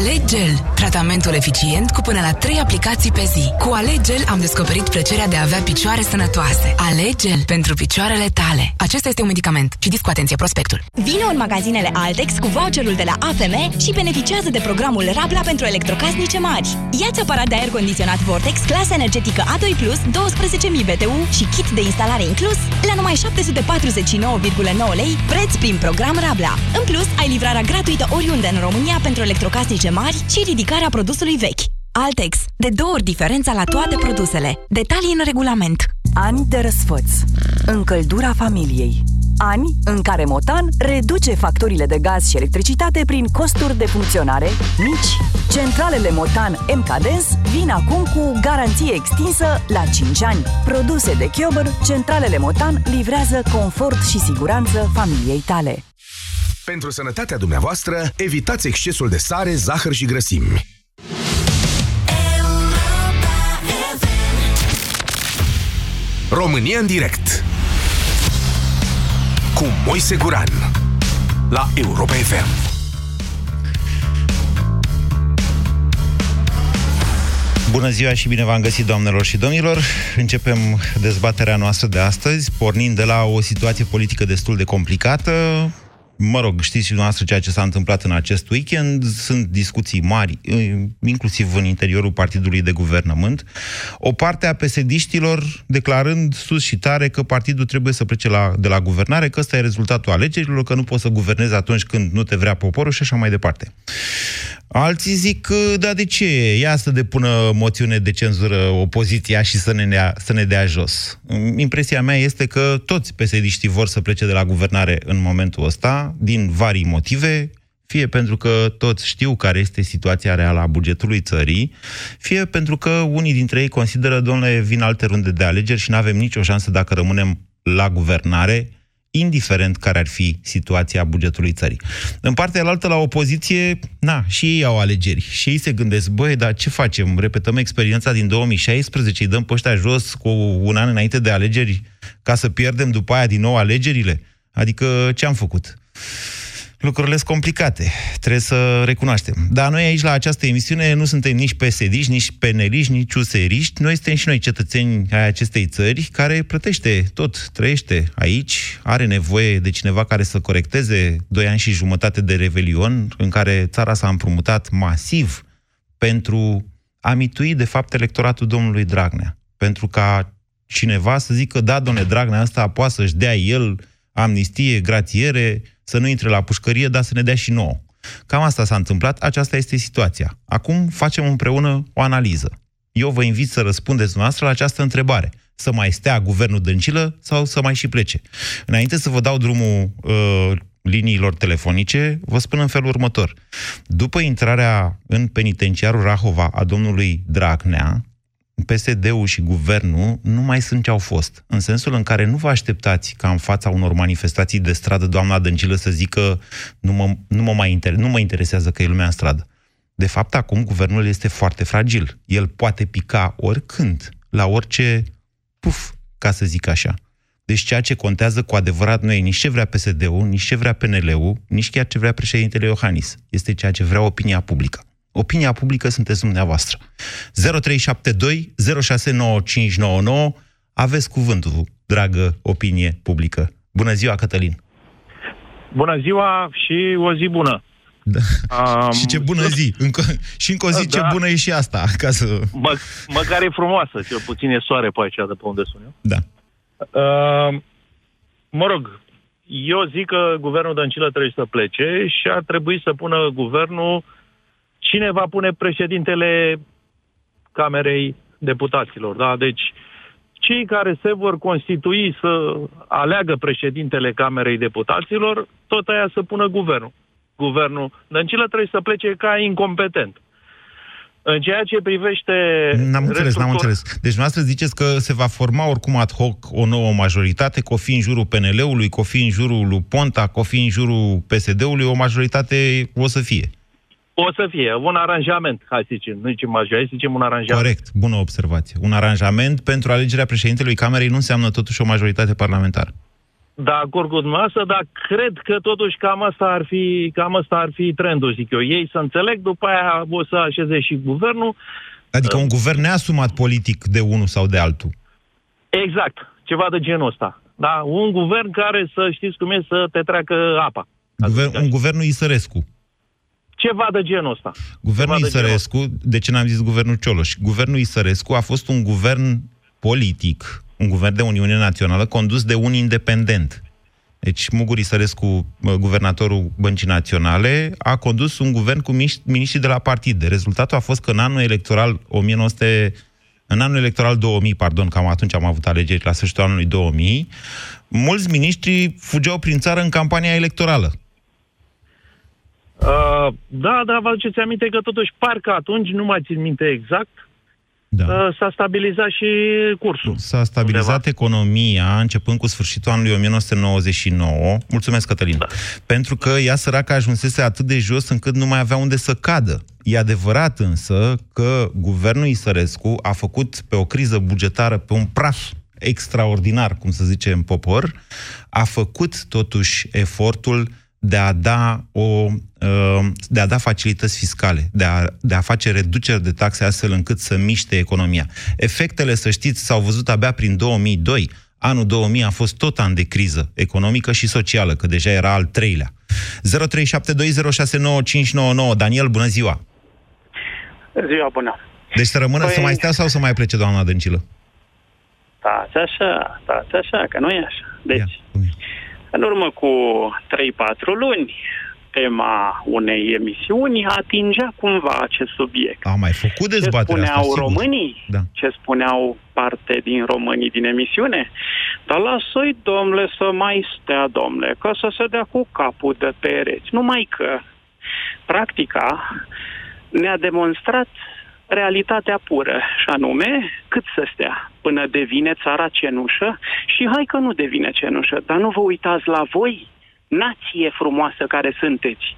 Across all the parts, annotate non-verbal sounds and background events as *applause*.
Alegel, tratamentul eficient cu până la 3 aplicații pe zi. Cu Alegel am descoperit plăcerea de a avea picioare sănătoase. Alegel pentru picioarele tale. Acesta este un medicament. Citiți cu atenție prospectul. Vino în magazinele Altex cu voucherul de la AFM și beneficiază de programul Rabla pentru electrocasnice mari. Iați aparat de aer condiționat Vortex, clasă energetică A2+, 12.000 BTU și kit de instalare inclus la numai 749,9 lei, preț prin program Rabla. În plus, ai livrarea gratuită oriunde în România pentru electrocasnice mari și ridicarea produsului vechi. Altex. De două ori diferența la toate produsele. Detalii în regulament. Ani de răsfăț. Încăldura familiei. Ani în care Motan reduce facturile de gaz și electricitate prin costuri de funcționare mici. Centralele Motan MKDens vin acum cu garanție extinsă la 5 ani. Produse de Chiober, centralele Motan livrează confort și siguranță familiei tale. Pentru sănătatea dumneavoastră, evitați excesul de sare, zahăr și grăsimi. România în direct cu Moise Guran la Europa FM. Bună ziua și bine v-am găsit, doamnelor și domnilor. Începem dezbaterea noastră de astăzi, pornind de la o situație politică destul de complicată, mă rog, știți și dumneavoastră ceea ce s-a întâmplat în acest weekend, sunt discuții mari, inclusiv în interiorul partidului de guvernământ, o parte a pesediștilor declarând sus și tare că partidul trebuie să plece la, de la guvernare, că ăsta e rezultatul alegerilor, că nu poți să guvernezi atunci când nu te vrea poporul și așa mai departe. Alții zic, da, de ce? Ia să depună moțiune de cenzură opoziția și să ne, dea, să ne dea jos. Impresia mea este că toți pesediștii vor să plece de la guvernare în momentul ăsta, din vari motive, fie pentru că toți știu care este situația reală a bugetului țării, fie pentru că unii dintre ei consideră, domnule, vin alte runde de alegeri și nu avem nicio șansă dacă rămânem la guvernare, indiferent care ar fi situația bugetului țării. În partea altă, la opoziție, na, și ei au alegeri. Și ei se gândesc, băi, dar ce facem? Repetăm experiența din 2016, îi dăm pe ăștia jos cu un an înainte de alegeri ca să pierdem după aia din nou alegerile? Adică ce am făcut? Lucrurile sunt complicate. Trebuie să recunoaștem. Dar noi aici, la această emisiune, nu suntem nici psd nici peneliști, nici useriști. Noi suntem și noi cetățeni ai acestei țări care plătește tot, trăiește aici, are nevoie de cineva care să corecteze doi ani și jumătate de revelion în care țara s-a împrumutat masiv pentru a mitui, de fapt, electoratul domnului Dragnea. Pentru ca cineva să zică, da, domnule Dragnea, asta poate să-și dea el amnistie, gratiere, să nu intre la pușcărie, dar să ne dea și nouă. Cam asta s-a întâmplat, aceasta este situația. Acum facem împreună o analiză. Eu vă invit să răspundeți dumneavoastră la această întrebare. Să mai stea guvernul Dăncilă sau să mai și plece? Înainte să vă dau drumul uh, liniilor telefonice, vă spun în felul următor. După intrarea în penitenciarul Rahova a domnului Dragnea, PSD-ul și guvernul nu mai sunt ce au fost. În sensul în care nu vă așteptați ca în fața unor manifestații de stradă doamna Dăncilă să zică nu mă, nu mă, mai inter- nu mă interesează că e lumea în stradă. De fapt, acum guvernul este foarte fragil. El poate pica oricând, la orice puf, ca să zic așa. Deci ceea ce contează cu adevărat nu e nici ce vrea PSD-ul, nici ce vrea PNL-ul, nici chiar ce vrea președintele Iohannis. Este ceea ce vrea opinia publică. Opinia publică sunteți dumneavoastră. 0372 069599 aveți cuvântul, dragă opinie publică. Bună ziua, Cătălin! Bună ziua și o zi bună! Da. Um, și ce bună zi! Încă, și încă o zi da. ce bună e și asta, ca să... Mă, măcar e frumoasă, cel puțin e soare pe aici, de pe unde sunt eu. Da. Uh, mă rog, eu zic că guvernul Dăncilă trebuie să plece și ar trebui să pună guvernul uh, cine va pune președintele Camerei Deputaților. Da? Deci, cei care se vor constitui să aleagă președintele Camerei Deputaților, tot aia să pună guvernul. Guvernul Dăncilă trebuie să plece ca incompetent. În ceea ce privește... N-am înțeles, n-am înțeles. Deci noastră ziceți că se va forma oricum ad hoc o nouă majoritate, că o fi în jurul PNL-ului, că o fi în jurul lui Ponta, că o fi în jurul PSD-ului, o majoritate o să fie. O să fie un aranjament, hai să zicem, nu zicem majoritate, să zicem un aranjament. Corect, bună observație. Un aranjament pentru alegerea președintelui Camerei nu înseamnă totuși o majoritate parlamentară. de acord cu dumneavoastră, dar cred că totuși cam asta ar fi, cam asta ar fi trendul, zic eu. Ei să înțeleg, după aia o să așeze și guvernul. Adică un guvern neasumat politic de unul sau de altul. Exact, ceva de genul ăsta. Da, un guvern care să știți cum e să te treacă apa. Guvern, un guvernul Isărescu. Ceva de genul ăsta. Guvernul Ceva de genul Isărescu, de ce n-am zis guvernul Cioloș? Guvernul Isărescu a fost un guvern politic, un guvern de Uniune Națională condus de un independent. Deci Mugur Isărescu, mă, guvernatorul Băncii Naționale, a condus un guvern cu miș- miniștri de la partide. Rezultatul a fost că în anul electoral 1900, în anul electoral 2000, pardon, cam atunci am avut alegeri la sfârșitul anului 2000, mulți miniștri fugeau prin țară în campania electorală. Uh, da, da, vă aduceți aminte că totuși parcă atunci, nu mai țin minte exact, Da. uh, s-a stabilizat și cursul. S-a stabilizat economia începând cu sfârșitul anului 1999. Mulțumesc, Cătălin. Da. Pentru că ea săracă ajunsese atât de jos încât nu mai avea unde să cadă. E adevărat însă că guvernul Isărescu a făcut pe o criză bugetară, pe un praf extraordinar, cum să zice în popor, a făcut totuși efortul de a da, o, uh, de a da facilități fiscale, de a, de a face reduceri de taxe astfel încât să miște economia. Efectele, să știți, s-au văzut abia prin 2002. Anul 2000 a fost tot an de criză economică și socială, că deja era al treilea. 0372069599. Daniel, bună ziua! Ziua bună. Deci să rămână Păi- să mai stea sau să mai plece doamna Dăncilă? Stați așa, stați așa, că nu e așa. Deci, Ia, cum e? În urmă cu 3-4 luni, tema unei emisiuni atingea cumva acest subiect. A mai făcut Ce dezbaterea spuneau asta, sigur. românii? Da. Ce spuneau parte din românii din emisiune? Dar lasă-i, domnule, să mai stea, domnule, ca să se dea cu capul de pereți. Numai că practica ne-a demonstrat realitatea pură, și anume cât să stea până devine țara cenușă? Și hai că nu devine cenușă, dar nu vă uitați la voi, nație frumoasă care sunteți,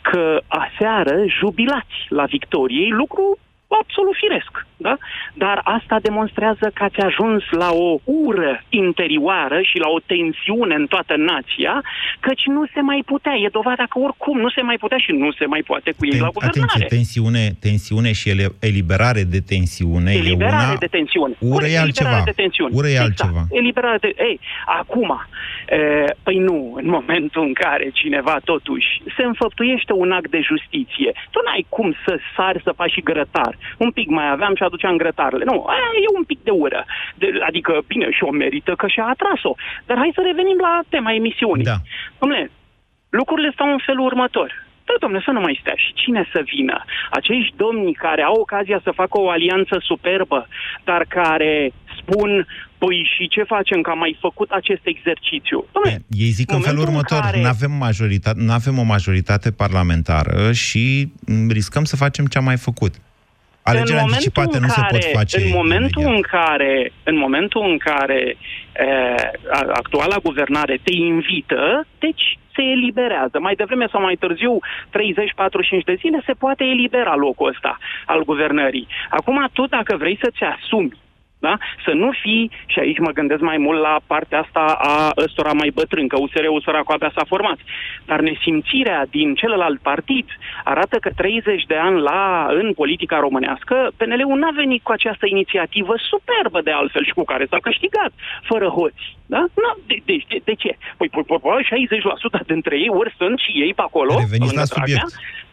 că aseară jubilați la victoriei, lucru absolut firesc, da? Dar asta demonstrează că ați ajuns la o ură interioară și la o tensiune în toată nația, căci nu se mai putea. E dovada că oricum nu se mai putea și nu se mai poate cu ei la Ten- atenție, guvernare. tensiune, tensiune și ele- eliberare de tensiune Eliberare e una... de tensiune. Ură Corect, e eliberare altceva. de tensiune. Ură e exact. altceva. Eliberare de... Ei, acum, e, păi nu, în momentul în care cineva totuși se înfăptuiește un act de justiție, tu n-ai cum să sari să faci și grătar. Un pic mai aveam și aduceam grătarele. Nu, aia e un pic de ură. De, adică, bine, și o merită că și-a atras-o. Dar hai să revenim la tema emisiunii. Da. Dom'le, lucrurile stau în felul următor. Da, domnule, să nu mai stea. Și cine să vină? Acești domni care au ocazia să facă o alianță superbă, dar care spun, păi și ce facem, că am mai făcut acest exercițiu? Domnule, Ei zic în felul momentul în următor, care- nu avem majoritate, nu avem o majoritate parlamentară și m, riscăm să facem ce am mai făcut. Alegerile în momentul anticipate în nu care, se pot face în momentul imediat. în care, în momentul în care e, a- actuala guvernare te invită, deci se eliberează. Mai devreme sau mai târziu, 30-45 de zile, se poate elibera locul ăsta al guvernării. Acum tu, dacă vrei să-ți asumi da? Să nu fii, și aici mă gândesc mai mult la partea asta a ăstora mai bătrâni, că USR-ul săracu abia s-a format. Dar nesimțirea din celălalt partid arată că 30 de ani la, în politica românească, PNL-ul n-a venit cu această inițiativă superbă de altfel și cu care s-a câștigat, fără hoți. Da? Na, de, de, de, de ce? Păi, păi, păi, păi 60% dintre ei ori sunt și ei pe acolo. Reveniți lângă la subiect. Dragnea.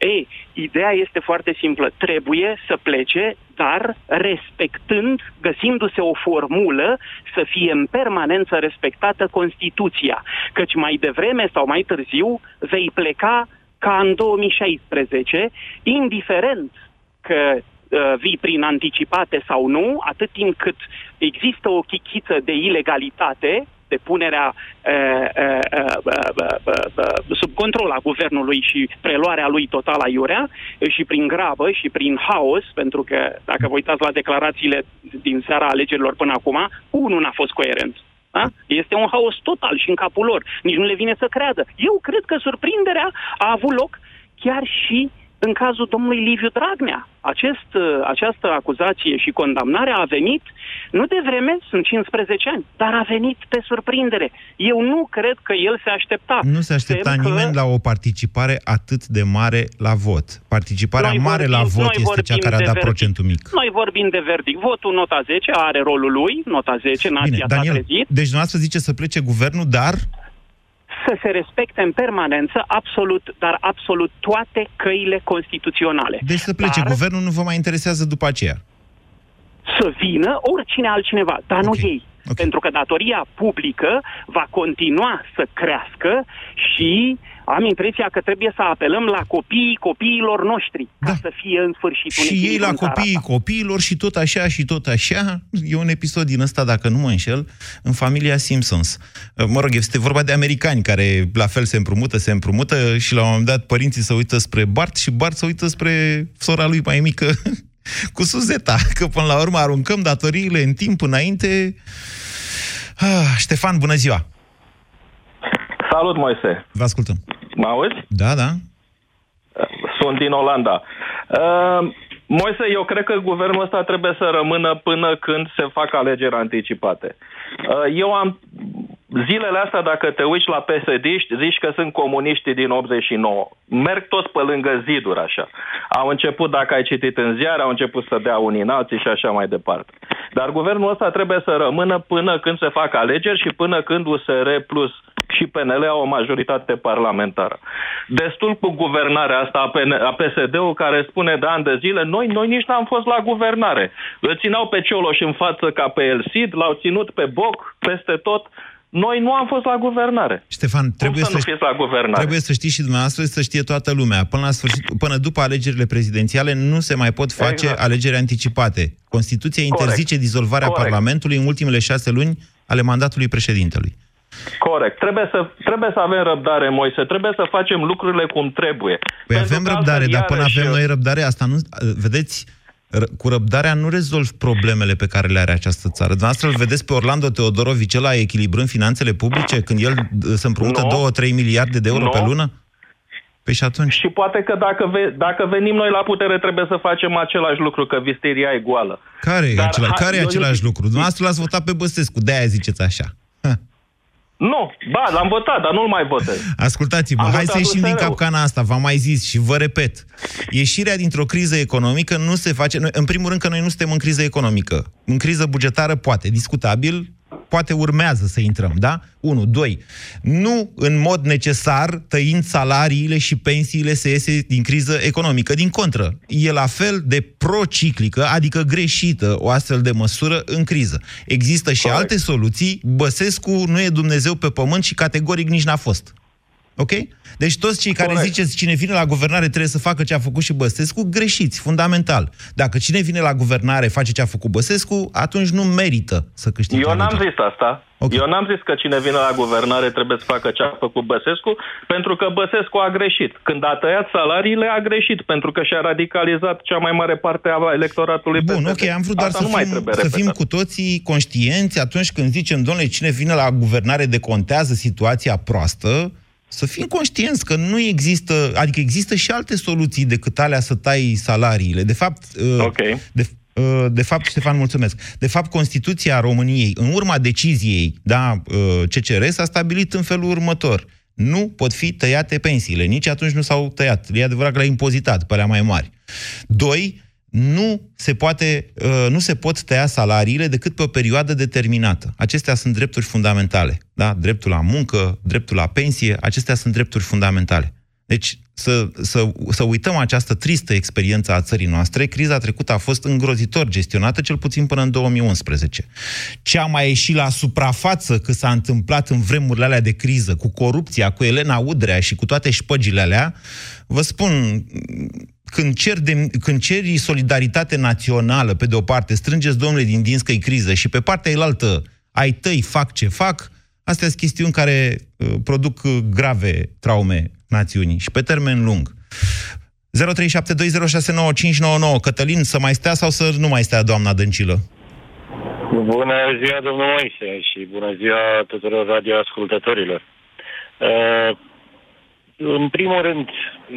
Ei, ideea este foarte simplă. Trebuie să plece, dar respectând, găsindu-se o formulă să fie în permanență respectată Constituția. Căci mai devreme sau mai târziu vei pleca ca în 2016, indiferent că uh, vii prin anticipate sau nu, atât timp cât există o chichiță de ilegalitate, de punerea uh, uh, uh, uh, uh, uh, sub control a guvernului și preluarea lui total aiurea și prin grabă și prin haos, pentru că dacă vă uitați la declarațiile din seara alegerilor până acum, unul n-a fost coerent. Da? Este un haos total și în capul lor. Nici nu le vine să creadă. Eu cred că surprinderea a avut loc chiar și în cazul domnului Liviu Dragnea. Acest, uh, această acuzație și condamnare a venit nu de vreme, sunt 15 ani, dar a venit pe surprindere. Eu nu cred că el se aștepta. Nu se aștepta Tem nimeni că... la o participare atât de mare la vot. Participarea noi mare vorbim, la vot este cea care a dat procentul mic. Noi vorbim de verdict. Votul nota 10 are rolul lui, nota 10, nația Bine, Daniel, trezit. Deci dumneavoastră zice să plece guvernul, dar să se respecte în permanență absolut, dar absolut toate căile constituționale. Deci să plece dar, guvernul, nu vă mai interesează după aceea. Să vină oricine altcineva, dar okay. nu ei. Okay. Pentru că datoria publică va continua să crească și am impresia că trebuie să apelăm la copiii copiilor noștri da. ca să fie în sfârșit un Și ei la copiii asta. copiilor și tot așa și tot așa. E un episod din ăsta, dacă nu mă înșel, în familia Simpsons. Mă rog, este vorba de americani care la fel se împrumută, se împrumută și la un moment dat părinții se uită spre Bart și Bart se uită spre sora lui mai mică *laughs* cu Suzeta, că până la urmă aruncăm datoriile în timp înainte. Ah, Ștefan, bună ziua! Salut, Moise! Vă ascultăm! Mă auzi? Da, da. Sunt din Olanda. Uh, Moise, eu cred că guvernul ăsta trebuie să rămână până când se fac alegeri anticipate. Uh, eu am zilele astea, dacă te uiți la psd zici că sunt comuniștii din 89. Merg toți pe lângă ziduri așa. Au început, dacă ai citit în ziare, au început să dea unii în alții și așa mai departe. Dar guvernul ăsta trebuie să rămână până când se fac alegeri și până când USR plus și PNL au o majoritate parlamentară. Destul cu guvernarea asta a PSD-ul care spune de ani de zile, noi, noi nici n-am fost la guvernare. Îl țineau pe Cioloș în față ca pe El Cid, l-au ținut pe Boc, peste tot. Noi nu am fost la guvernare. Ștefan, trebuie să, să, la guvernare? trebuie să știți și dumneavoastră să știe toată lumea. Până, la sfârșit, până după alegerile prezidențiale nu se mai pot face exact. alegeri anticipate. Constituția interzice Corect. dizolvarea Corect. Parlamentului în ultimele șase luni ale mandatului președintelui. Corect. Trebuie să, trebuie să avem răbdare, Moise. Trebuie să facem lucrurile cum trebuie. Păi Pentru avem răbdare, dar până avem noi răbdare, asta nu... Vedeți, cu răbdarea nu rezolvi problemele pe care le are această țară. Dumneavoastră îl vedeți pe Orlando Teodorovici la echilibrând finanțele publice când el se împrumută no. 2-3 miliarde de euro no. pe lună? Păi și atunci? Și poate că dacă, ve- dacă venim noi la putere trebuie să facem același lucru, că visteria e goală. Care e, acela- ha- care e același lucru? Dumneavoastră l-ați votat pe Băsescu, de-aia ziceți așa. Nu, ba, l-am votat, dar nu-l mai votez. Ascultați-mă, Am hai să ieșim din capcana asta, v-am mai zis și vă repet. Ieșirea dintr-o criză economică nu se face... Noi, în primul rând că noi nu suntem în criză economică. În criză bugetară poate, discutabil, poate urmează să intrăm, da? 1. 2. Nu în mod necesar, tăind salariile și pensiile, se iese din criză economică. Din contră, e la fel de prociclică, adică greșită, o astfel de măsură în criză. Există și Correct. alte soluții. Băsescu nu e Dumnezeu pe pământ și categoric nici n-a fost. Ok? Deci toți cei care Corect. ziceți cine vine la guvernare trebuie să facă ce a făcut și Băsescu, greșiți, fundamental. Dacă cine vine la guvernare face ce a făcut Băsescu, atunci nu merită să câștige. Eu n-am zis asta. Okay. Eu n-am zis că cine vine la guvernare trebuie să facă ce a făcut Băsescu, pentru că Băsescu a greșit. Când a tăiat salariile, a greșit, pentru că și-a radicalizat cea mai mare parte a electoratului Bun, PSD. ok, am vrut doar să, fim, să fim cu toții conștienți atunci când zicem, domnule, cine vine la guvernare decontează situația proastă, să fim conștienți că nu există, adică există și alte soluții decât alea să tai salariile. De fapt, uh, okay. de, uh, de fapt, Ștefan, mulțumesc. De fapt, Constituția României, în urma deciziei, da, uh, CCR, s-a stabilit în felul următor. Nu pot fi tăiate pensiile. Nici atunci nu s-au tăiat. E adevărat că le-a impozitat pe alea mai mari. Doi, nu se, poate, uh, nu se pot tăia salariile decât pe o perioadă determinată. Acestea sunt drepturi fundamentale. Da? Dreptul la muncă, dreptul la pensie, acestea sunt drepturi fundamentale. Deci să, să, să uităm această tristă experiență a țării noastre. Criza trecută a fost îngrozitor gestionată, cel puțin până în 2011. Ce a mai ieșit la suprafață că s-a întâmplat în vremurile alea de criză, cu corupția, cu Elena Udrea și cu toate șpăgile alea, vă spun, când, cer de, când ceri solidaritate națională, pe de o parte, strângeți, domnule, din dinți că criză, și pe partea elaltă, ai tăi fac ce fac, astea sunt chestiuni care uh, produc grave traume națiunii și pe termen lung. 0372069599 Cătălin, să mai stea sau să nu mai stea doamna Dăncilă? Bună ziua, domnul Moise, și bună ziua tuturor radioascultătorilor. Uh, în primul rând,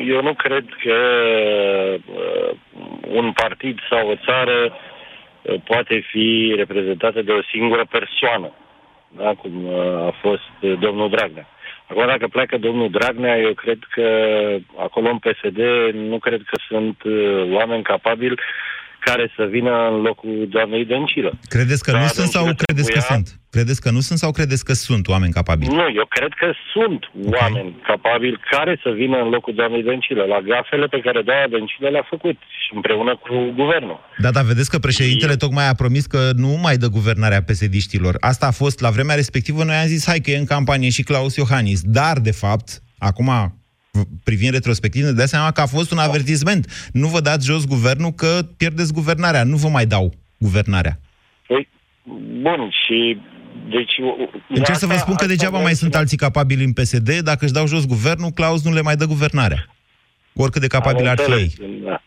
eu nu cred că uh, un partid sau o țară uh, poate fi reprezentată de o singură persoană, da? cum uh, a fost uh, domnul Dragnea. Acum, dacă pleacă domnul Dragnea, eu cred că acolo în PSD nu cred că sunt uh, oameni capabili care să vină în locul doamnei Dăncilă. Credeți că Da, nu sunt sau Dăncilă credeți că trebuia- sunt? Credeți că nu sunt sau credeți că sunt oameni capabili? Nu, eu cred că sunt oameni capabili care să vină în locul doamnei Dăncilă, la gafele pe care doamna Dăncilă le-a făcut și împreună cu guvernul. Da, da, vedeți că președintele tocmai a promis că nu mai dă guvernarea psd Asta a fost, la vremea respectivă, noi am zis, hai că e în campanie și Claus Iohannis. Dar, de fapt, acum, v- privind retrospectiv, ne dai seama că a fost un avertisment. Nu vă dați jos guvernul că pierdeți guvernarea. Nu vă mai dau guvernarea. Păi, bun, și... Deci, Încerc să vă spun că degeaba mai sunt alții capabili în PSD. Dacă își dau jos guvernul, Claus nu le mai dă guvernarea. Oricât de capabili ar fi ei. Da.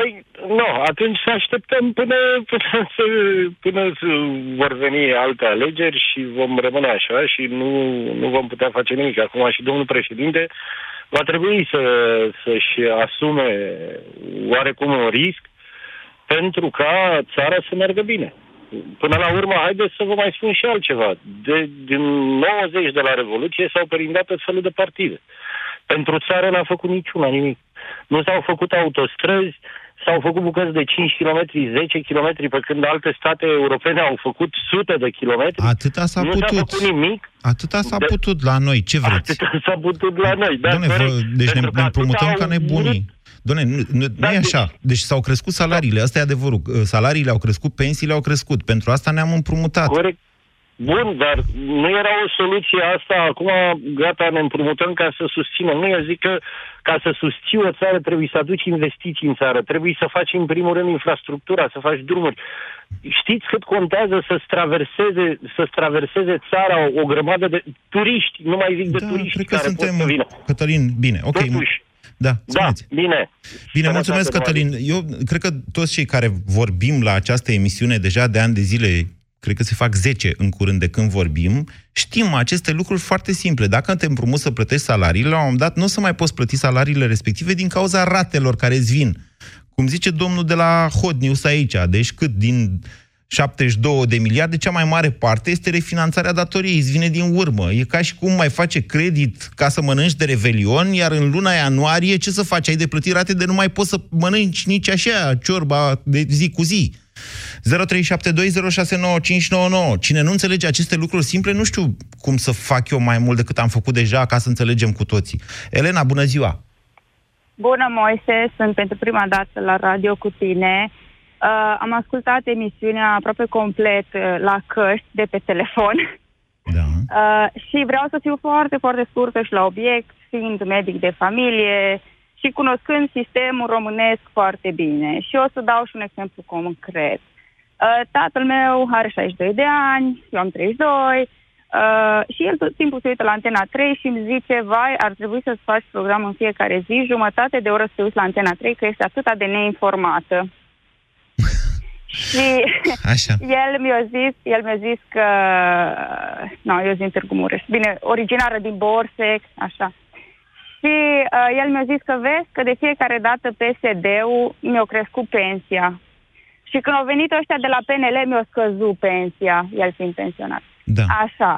Păi, nu, atunci să așteptăm până, până, *laughs* să, până să vor veni alte alegeri și vom rămâne așa și nu, nu vom putea face nimic. Acum și domnul președinte va trebui să, să-și asume oarecum un risc pentru ca țara să meargă bine. Până la urmă, haideți să vă mai spun și altceva. De, din 90 de la Revoluție s-au perindat tot felul de partide. Pentru țară n-a făcut niciuna nimic. Nu s-au făcut autostrăzi, s-au făcut bucăți de 5 km, 10 km, pe când alte state europene au făcut sute de kilometri. Atâta s-a nu s-a putut. făcut nimic. Atâta s-a De- putut la noi. Ce vreți? Atâta s-a putut la noi. Da, Doamne, corect. vă, deci ne, Pentru că ne atâta împrumutăm au ca nebunii. vrut- Doamne, nu, nu, nu Da, e deci- așa. Deci s-au crescut salariile, asta e adevărul. Salariile au crescut, pensiile au crescut. Pentru asta ne-am împrumutat. Corect. Bun, dar nu era o soluție asta, acum gata, ne împrumutăm ca să susținem. Nu, eu zic că ca să susții o țară trebuie să aduci investiții în țară, trebuie să faci în primul rând infrastructura, să faci drumuri. Știți cât contează să-ți traverseze, să traverseze țara o, o grămadă de turiști, nu mai zic de Da, turiști cred că care suntem... pot să vină. Cătălin, bine, ok. Totuși, Da, da, spuneți. bine. Bine, Sănătate mulțumesc, numai. Cătălin. Eu cred că toți cei care vorbim la această emisiune deja de ani de zile, cred că se fac 10 în curând de când vorbim, știm aceste lucruri foarte simple. Dacă te împrumuți să plătești salariile, la un moment dat nu o să mai poți plăti salariile respective din cauza ratelor care îți vin. Cum zice domnul de la Hot News aici, deci cât din 72 de miliarde, cea mai mare parte este refinanțarea datoriei, îți vine din urmă. E ca și cum mai face credit ca să mănânci de revelion, iar în luna ianuarie ce să faci? Ai de plătit rate de nu mai poți să mănânci nici așa ciorba de zi cu zi. 0372069599. Cine nu înțelege aceste lucruri simple, nu știu cum să fac eu mai mult decât am făcut deja ca să înțelegem cu toții. Elena, bună ziua! Bună, Moise, sunt pentru prima dată la radio cu tine. Uh, am ascultat emisiunea aproape complet uh, la căști de pe telefon Da. uh, și vreau să fiu foarte, foarte scurtă și la obiect, fiind medic de familie și cunoscând sistemul românesc foarte bine. Și o să dau și un exemplu concret. Uh, tatăl meu are 62 de ani, eu am 32, Uh, și el tot timpul se uită la Antena 3 și îmi zice, vai, ar trebui să-ți faci program în fiecare zi, jumătate de oră să te uiți la Antena 3, că ești atâta de neinformată. *laughs* și Așa. el mi-a zis, el mi-a zis că, nu, eu zic Târgu Mureș, bine, originară din Borsec, așa. Și uh, el mi-a zis că vezi că de fiecare dată PSD-ul mi-a crescut pensia. Și când au venit ăștia de la PNL, mi-a scăzut pensia, el fiind pensionat. Da. Așa.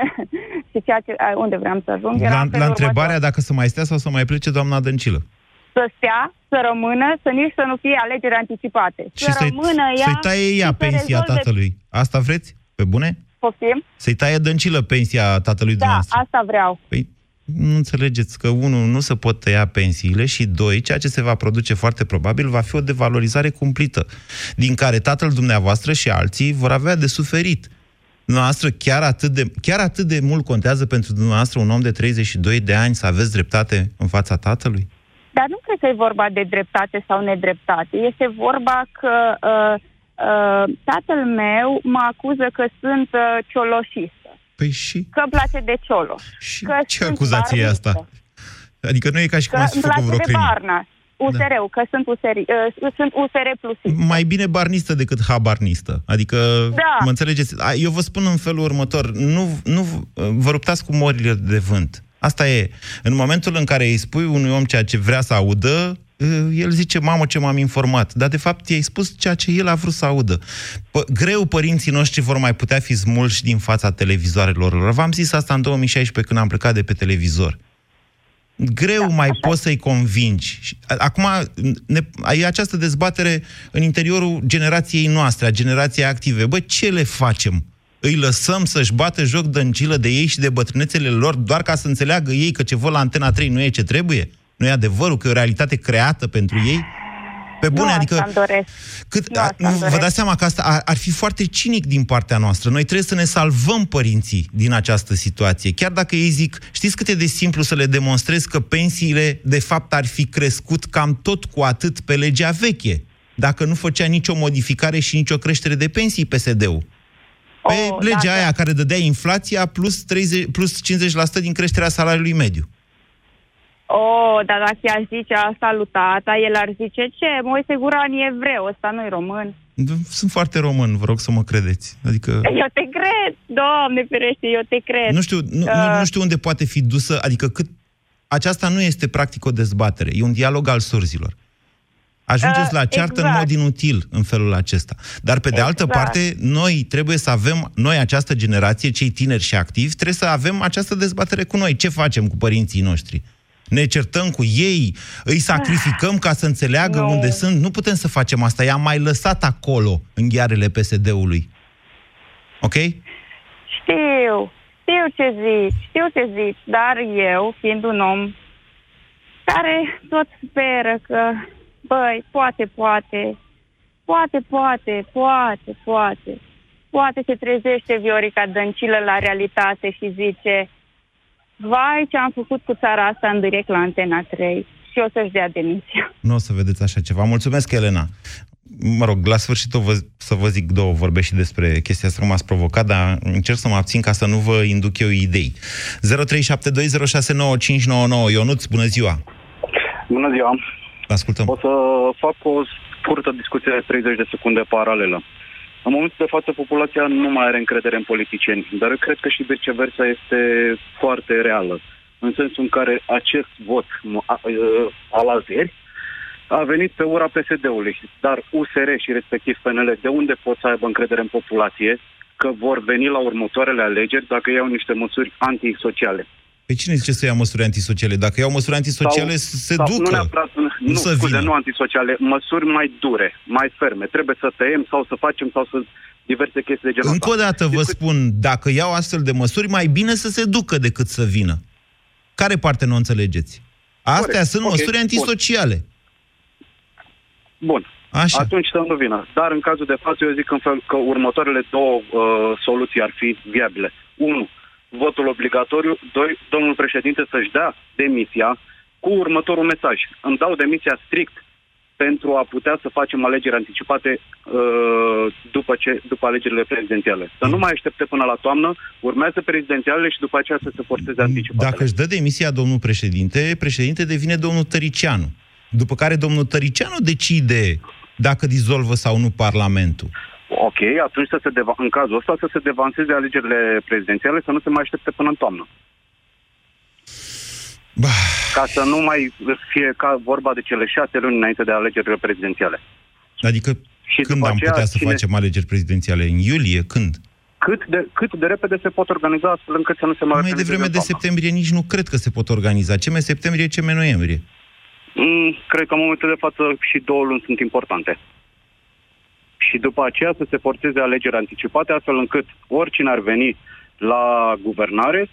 *laughs* și ceea ce, a, unde vreau să ajung? era La, în felul la întrebarea următor. dacă să mai stea sau să mai plece doamna Dăncilă. Să stea, să rămână, să nici să nu fie alegeri anticipate. Și să să-i, rămână ea să-i taie ea și să pensia rezolve- tatălui. Asta vreți? Pe bune? Poftim? Să-i taie Dăncilă pensia tatălui Da, dumneavoastră. asta vreau. Păi, nu înțelegeți că, unul, nu se pot tăia pensiile și, doi, ceea ce se va produce foarte probabil va fi o devalorizare cumplită, din care tatăl dumneavoastră și alții vor avea de suferit. Dumneavoastră chiar atât de, chiar atât de mult contează pentru dumneavoastră un om de 32 de ani să aveți dreptate în fața tatălui? Dar nu cred că e vorba de dreptate sau nedreptate. Este vorba că uh, uh, tatăl meu mă acuză că sunt uh, cioloșistă. Păi și? Că îmi place de cioloș. Și că ce sunt acuzație e barnistă, asta? Adică nu e ca și cum Că ați fi îmi făcut place vreo de crimă. Barna. USR-ul, că sunt USR, uh, sunt USR plus. Mai bine barnistă decât habarnistă. Adică, Da. mă înțelegeți? A, Eu vă spun în felul următor, nu, nu vă ruptați cu morile de vânt. Asta e. În momentul în care îi spui unui om ceea ce vrea să audă, el zice, mamă, ce m-am informat. Dar, de fapt, i-ai spus ceea ce el a vrut să audă. P- greu părinții noștri vor mai putea fi smulși din fața televizoarelor. V-am zis asta în 2016 când am plecat de pe televizor. Greu da, mai poți să-i convingi. Acum, ne, e această dezbatere în interiorul generației noastre, a generației active. Bă, ce le facem? Îi lăsăm să-și bată joc dăncilă de ei și de bătrânețele lor doar ca să înțeleagă ei că ce văd la Antena 3 nu e ce trebuie? Nu e adevărul că e o realitate creată pentru ei? Pe bune, nu adică... Cât, nu, a, nu vă dați seama că asta ar, ar fi foarte cinic din partea noastră. Noi trebuie să ne salvăm părinții din această situație. Chiar dacă ei zic, știți cât e de simplu să le demonstrez că pensiile, de fapt, ar fi crescut cam tot cu atât pe legea veche, dacă nu făcea nicio modificare și nicio creștere de pensii PSD-ul. Pe oh, legea dacă... aia care dădea inflația plus, 30, plus 50% din creșterea salariului mediu. Oh, dar dacă i-aș zice asta lui tata, el ar zice, ce, Moise Guran e evreu, ăsta nu-i român. Sunt foarte român, vă rog să mă credeți. Adică... *laughs* Eu te cred, doamne ferește, eu te cred. Nu știu, nu, uh... nu știu unde poate fi dusă, adică cât... Aceasta nu este practic o dezbatere, e un dialog al surzilor. Ajungeți uh, la ceartă exact. în mod inutil în felul acesta. Dar pe de exact. altă parte, noi trebuie să avem, noi această generație, cei tineri și activi, trebuie să avem această dezbatere cu noi. Ce facem cu părinții noștri? Ne certăm cu ei, îi sacrificăm ca să înțeleagă no. unde sunt. Nu putem să facem asta. I-am mai lăsat acolo, în ghearele PSD-ului. Ok? Știu, știu ce zici, știu ce zici, dar eu, fiind un om care tot speră că, băi, poate, poate, poate, poate, poate, poate, poate se trezește Viorica Dăncilă la realitate și zice, vai ce am făcut cu țara asta în direct la Antena 3 și o să-și dea demisia. Nu o să vedeți așa ceva. Mulțumesc, Elena. Mă rog, la sfârșit o vă, să vă zic două vorbe și despre chestia asta că m-ați provocat, dar încerc să mă abțin ca să nu vă induc eu idei. 0372069599 Ionuț, bună ziua! Bună ziua! Ascultăm. O să fac o scurtă discuție de 30 de secunde paralelă. În momentul de față, populația nu mai are încredere în politicieni, dar eu cred că și viceversa este foarte reală. În sensul în care acest vot al alteri a venit pe ura PSD-ului, dar USR și respectiv PNL, de unde pot să aibă încredere în populație că vor veni la următoarele alegeri dacă iau niște măsuri antisociale? Pe cine zice să ia măsuri antisociale? Dacă iau măsuri antisociale, sau, se sau ducă. Nu, neapărat, nu, nu să scuze, vină. nu antisociale, măsuri mai dure, mai ferme. Trebuie să tăiem sau să facem sau să diverse chestii de genul Încă o dată vă Discut... spun, dacă iau astfel de măsuri, mai bine să se ducă decât să vină. Care parte nu înțelegeți? Astea Corect. sunt okay. măsuri antisociale. Bun. Așa. Atunci să nu vină. Dar în cazul de față, eu zic în fel că următoarele două uh, soluții ar fi viabile. Unu, votul obligatoriu. Doi, domnul președinte să-și dea demisia cu următorul mesaj. Îmi dau demisia strict pentru a putea să facem alegeri anticipate uh, după, ce, după alegerile prezidențiale. Să nu mai aștepte până la toamnă, urmează prezidențialele și după aceea să se forțeze anticipate. Dacă își dă demisia domnul președinte, președinte devine domnul Tăricianu. După care domnul Tăricianu decide dacă dizolvă sau nu Parlamentul. Ok, atunci să se deva- în cazul ăsta să se devanseze alegerile prezidențiale, să nu se mai aștepte până în toamnă. Bah. Ca să nu mai fie ca vorba de cele șase luni înainte de alegerile prezidențiale. Adică și când am aceea, putea să cine... facem alegeri prezidențiale? În iulie? Când? Cât de, cât de repede se pot organiza astfel încât să nu se mai... Mai devreme de septembrie nici nu cred că se pot organiza. Ce mai septembrie, ce mai noiembrie? Mm, cred că în momentul de față și două luni sunt importante și după aceea să se forțeze alegeri anticipate, astfel încât oricine ar veni la guvernare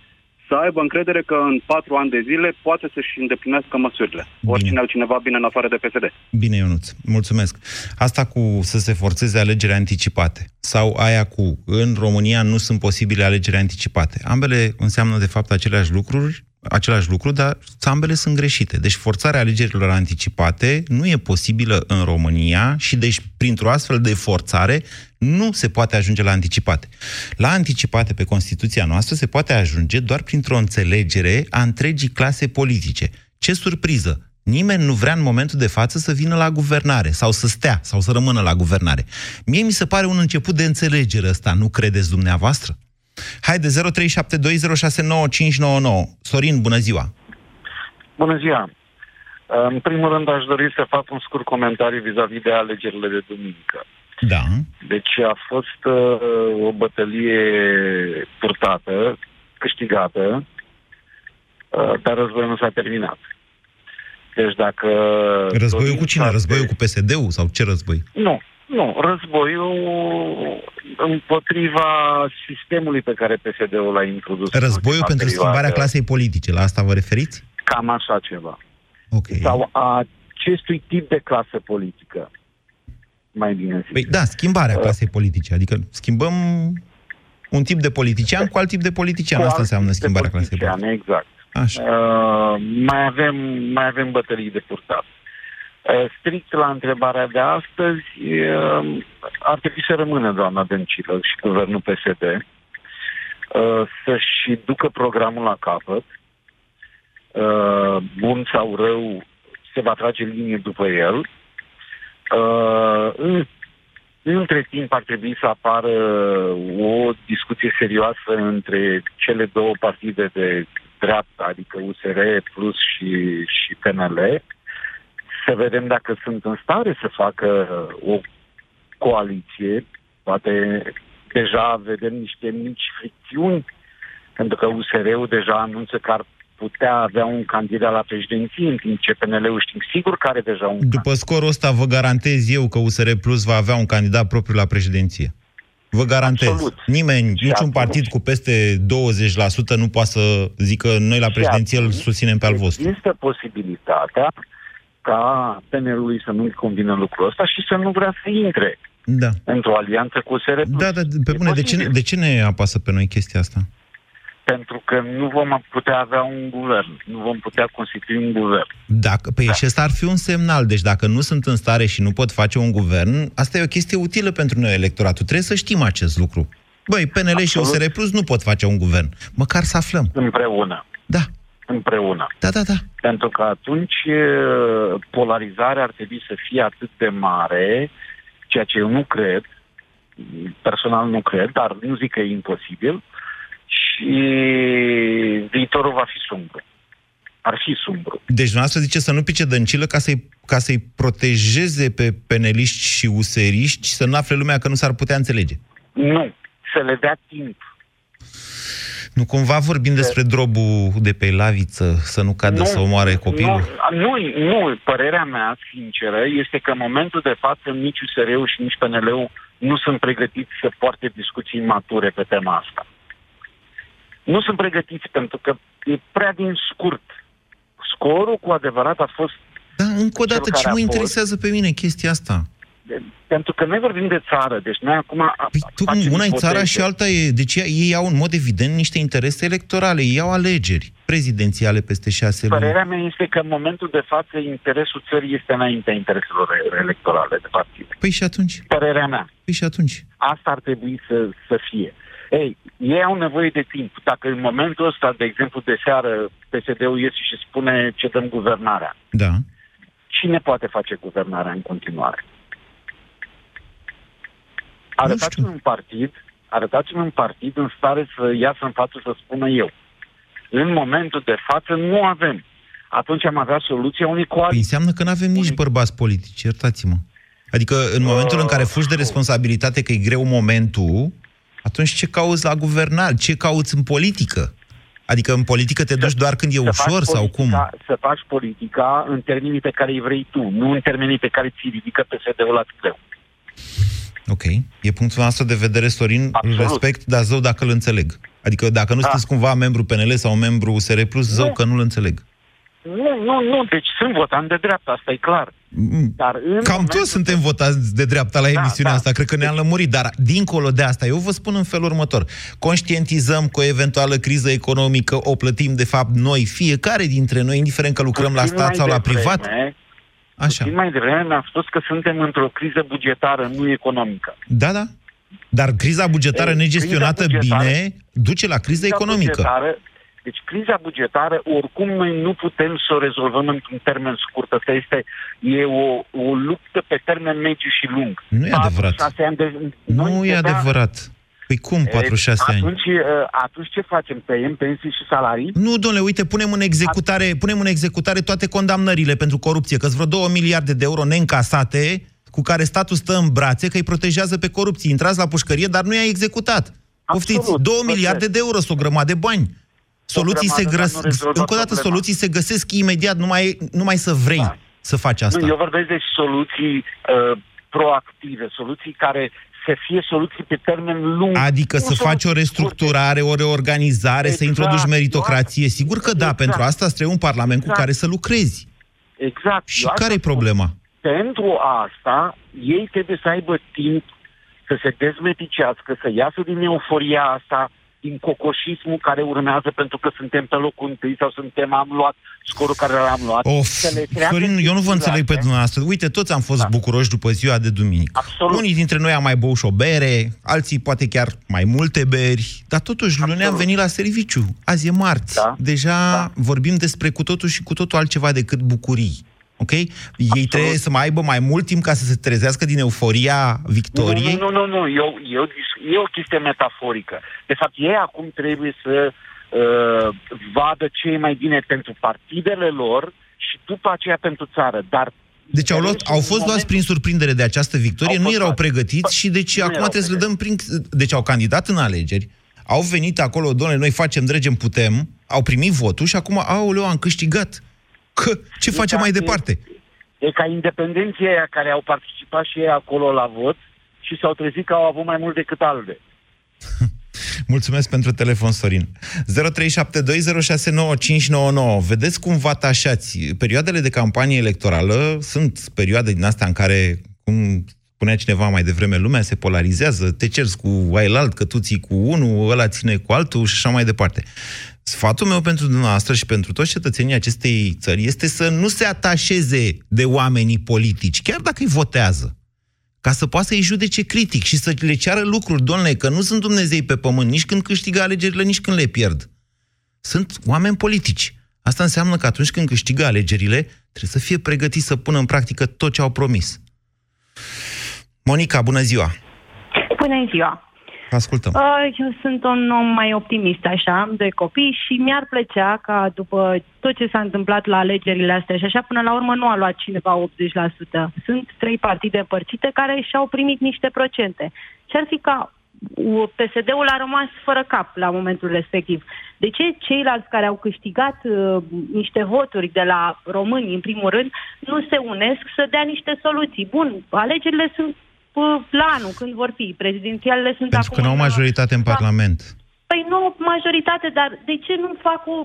să aibă încredere că în patru ani de zile poate să-și îndeplinească măsurile. Bine. Oricine altcineva bine în afară de PSD. Bine, Ionuț. Mulțumesc. Asta cu să se forțeze alegeri anticipate sau aia cu în România nu sunt posibile alegeri anticipate. Ambele înseamnă de fapt aceleași lucruri, același lucru, dar țambele sunt greșite. Deci forțarea alegerilor anticipate nu e posibilă în România și deci printr-o astfel de forțare nu se poate ajunge la anticipate. La anticipate pe Constituția noastră se poate ajunge doar printr-o înțelegere a întregii clase politice. Ce surpriză! Nimeni nu vrea în momentul de față să vină la guvernare sau să stea sau să rămână la guvernare. Mie mi se pare un început de înțelegere ăsta, nu credeți dumneavoastră? Haide, 0372069599. Sorin, bună ziua! Bună ziua! În primul rând aș dori să fac un scurt comentariu vis-a-vis de alegerile de duminică. Da. Deci a fost uh, o bătălie purtată, câștigată, uh, dar războiul nu s-a terminat. Deci dacă... Războiul cu cine? Războiul cu PSD-ul sau ce război? Nu, nu. Războiul împotriva sistemului pe care PSD-ul l-a introdus. Războiul pentru perioadă. schimbarea clasei politice. La asta vă referiți? Cam așa ceva. Okay. Sau a acestui tip de clasă politică. Mai bine zis. Păi da, schimbarea uh. clasei politice. Adică schimbăm un tip de politician cu alt tip de politician. Cu Asta înseamnă schimbarea clasei politice. Exact. Așa. Uh, mai, avem, mai avem bătălii de purtat. Uh, strict la întrebarea de astăzi, uh, ar trebui să rămână doamna Dăncilă și guvernul PSD uh, să-și ducă programul la capăt. Uh, bun sau rău, se va trage linie după el. Uh, în, între timp ar trebui să apară o discuție serioasă între cele două partide de dreapta, adică USR plus și, și PNL, să vedem dacă sunt în stare să facă o coaliție. Poate deja vedem niște mici fricțiuni, pentru că USR-ul deja anunță că ar putea avea un candidat la președinție, în timp ce PNL-ul știm sigur că are deja un După candidat. scorul ăsta vă garantez eu că USR Plus va avea un candidat propriu la președinție. Vă garantez. Absolut. Nimeni, și niciun atunci, partid cu peste 20% nu poate să zică noi la președinție îl susținem pe al vostru. Există posibilitatea ca PNL-ului să nu-i convină lucrul ăsta și să nu vrea să intre da. într-o alianță cu SR+. Da, da, pe bune, de ce, de ce ne apasă pe noi chestia asta? pentru că nu vom putea avea un guvern, nu vom putea constitui un guvern. Dacă, păi da. și ăsta ar fi un semnal. Deci dacă nu sunt în stare și nu pot face un guvern, asta e o chestie utilă pentru noi, electoratul. Trebuie să știm acest lucru. Băi, PNL Absolut. și OSR Plus nu pot face un guvern. Măcar să aflăm. Împreună. Da. Împreună. Da, da, da. Pentru că atunci polarizarea ar trebui să fie atât de mare, ceea ce eu nu cred, personal nu cred, dar nu zic că e imposibil, și viitorul va fi sumbru. Ar fi sumbru. Deci dumneavoastră zice să nu pice dăncilă ca să-i, ca să-i protejeze pe peneliști și useriști și să nu afle lumea că nu s-ar putea înțelege. Nu, să le dea timp. Nu cumva vorbim despre drobul de pe laviță, să nu cadă nu, să omoare copilul? Nu, nu, nu, părerea mea, sinceră, este că în momentul de față nici USR-ul și nici PNL-ul nu sunt pregătiți să poarte discuții mature pe tema asta nu sunt pregătiți pentru că e prea din scurt. Scorul cu adevărat a fost... Da, încă o dată, ce mă interesează pe mine chestia asta? De, pentru că noi vorbim de țară, deci noi acum... Păi tu, una e țara și alta e... Deci ei au în mod evident niște interese electorale, ei au alegeri prezidențiale peste șase luni. Părerea mea este că în momentul de față interesul țării este înaintea intereselor electorale de partid. Păi și atunci? Părerea mea. Păi și atunci? Asta ar trebui să, să fie. Ei, ei au nevoie de timp. Dacă în momentul ăsta, de exemplu, de seară, PSD-ul iese și spune ce dăm guvernarea. Da. Cine poate face guvernarea în continuare? Arătați-mi un partid, arătați-mi un partid în stare să iasă în față să spună eu. În momentul de față nu avem. Atunci am avea soluția unui coaliție. Păi înseamnă că nu avem nici bărbați politici, iertați-mă. Adică în momentul în care fugi de responsabilitate că e greu momentul, atunci ce cauți la guvernare? Ce cauți în politică? Adică în politică te duci doar când e ușor sau cum? Să faci politica în termenii pe care îi vrei tu, nu în termenii pe care ți ridică PSD-ul la greu. Ok. E punctul nostru de vedere, Sorin, Absolut. respect, dar zău dacă îl înțeleg. Adică dacă nu da. sunteți cumva membru PNL sau membru USR+, zău nu. că nu-l înțeleg. Nu, nu, nu, deci sunt votant de dreapta, asta e clar. Mm. Dar în Cam toți suntem votați de dreapta la da, emisiunea da. asta, cred că ne-am lămurit, dar dincolo de asta, eu vă spun în felul următor. Conștientizăm că o eventuală criză economică o plătim, de fapt, noi, fiecare dintre noi, indiferent că lucrăm Puțin la stat sau la privat. Vreme, Așa. Puțin mai devreme am spus că suntem într-o criză bugetară, nu economică. Da, da. Dar criza bugetară Ei, negestionată criza bugetară, bine duce la criză economică. Bugetară, deci criza bugetară, oricum noi nu putem să o rezolvăm într-un termen scurt. Asta este e o, o luptă pe termen mediu și lung. Nu e adevărat. Ani de, nu e adevărat. Păi cum 46 e, ani? Atunci, atunci ce facem? Tăiem pensii și salarii? Nu, domnule, uite, punem în executare, punem în executare toate condamnările pentru corupție, că vreo 2 miliarde de euro neîncasate, cu care statul stă în brațe, că îi protejează pe corupție. Intrați la pușcărie, dar nu i-a executat. Poftiți, 2 miliarde de euro, sunt o grămadă de bani. Soluții se grăs... Încă o dată, soluții se găsesc imediat, numai, numai să vrei da. să faci asta. Nu, eu vorbesc de soluții uh, proactive, soluții care să fie soluții pe termen lung. Adică să faci o restructurare, o reorganizare, exact. să introduci meritocrație. Sigur că da, exact. pentru asta trebuie un parlament exact. cu care să lucrezi. Exact. Și care e problema? Pentru asta, ei trebuie să aibă timp să se dezmeticească, să iasă din euforia asta, din cocoșismul care urmează pentru că suntem pe locul întâi sau suntem, am luat scorul care l-am luat. Of, Florin, eu nu vă înțeleg pe dumneavoastră. Uite, toți am fost da. bucuroși după ziua de duminică. Absolut. Unii dintre noi am mai băut și o bere, alții poate chiar mai multe beri, dar totuși Absolut. luni am venit la serviciu. Azi e marți. Da. Deja da. vorbim despre cu totul și cu totul altceva decât bucurii. Ok? Ei Absolut. trebuie să mai aibă mai mult timp ca să se trezească din euforia victoriei? Nu, nu, nu, nu. Eu, eu, e o chestie metaforică. De fapt, ei acum trebuie să uh, vadă ce e mai bine pentru partidele lor și după aceea pentru țară. Dar deci au, luat, au fost moment... luați prin surprindere de această victorie, nu erau pregătiți și deci nu acum trebuie să le dăm prin... Deci au candidat în alegeri, au venit acolo, domnule, noi facem, dregem, putem, au primit votul și acum, aoleu, am câștigat. Că, ce e facem mai departe? E, e ca independenții aia care au participat și ei acolo la vot și s-au trezit că au avut mai mult decât albe. *laughs* Mulțumesc pentru telefon, Sorin. 0372069599. Vedeți cum vă atașați. Perioadele de campanie electorală sunt perioade din astea în care, cum spunea cineva mai devreme, lumea se polarizează, te cerți cu ailalt, că tu ții cu unul, ăla ține cu altul și așa mai departe. Sfatul meu pentru dumneavoastră și pentru toți cetățenii acestei țări este să nu se atașeze de oamenii politici, chiar dacă îi votează, ca să poată să-i judece critic și să le ceară lucruri, domnule, că nu sunt Dumnezei pe pământ, nici când câștigă alegerile, nici când le pierd. Sunt oameni politici. Asta înseamnă că atunci când câștigă alegerile, trebuie să fie pregătiți să pună în practică tot ce au promis. Monica, bună ziua! Bună ziua! Ascultăm. Eu sunt un om mai optimist, așa, am doi copii și mi-ar plăcea ca după tot ce s-a întâmplat la alegerile astea și așa, până la urmă nu a luat cineva 80%. Sunt trei partide împărțite care și-au primit niște procente. Ce ar fi ca PSD-ul a rămas fără cap la momentul respectiv. De ce ceilalți care au câștigat uh, niște voturi de la români, în primul rând, nu se unesc să dea niște soluții? Bun, alegerile sunt la anul, când vor fi. Prezidențialele sunt Pentru acum... că nu au majoritate în Parlament. Păi nu majoritate, dar de ce nu fac o,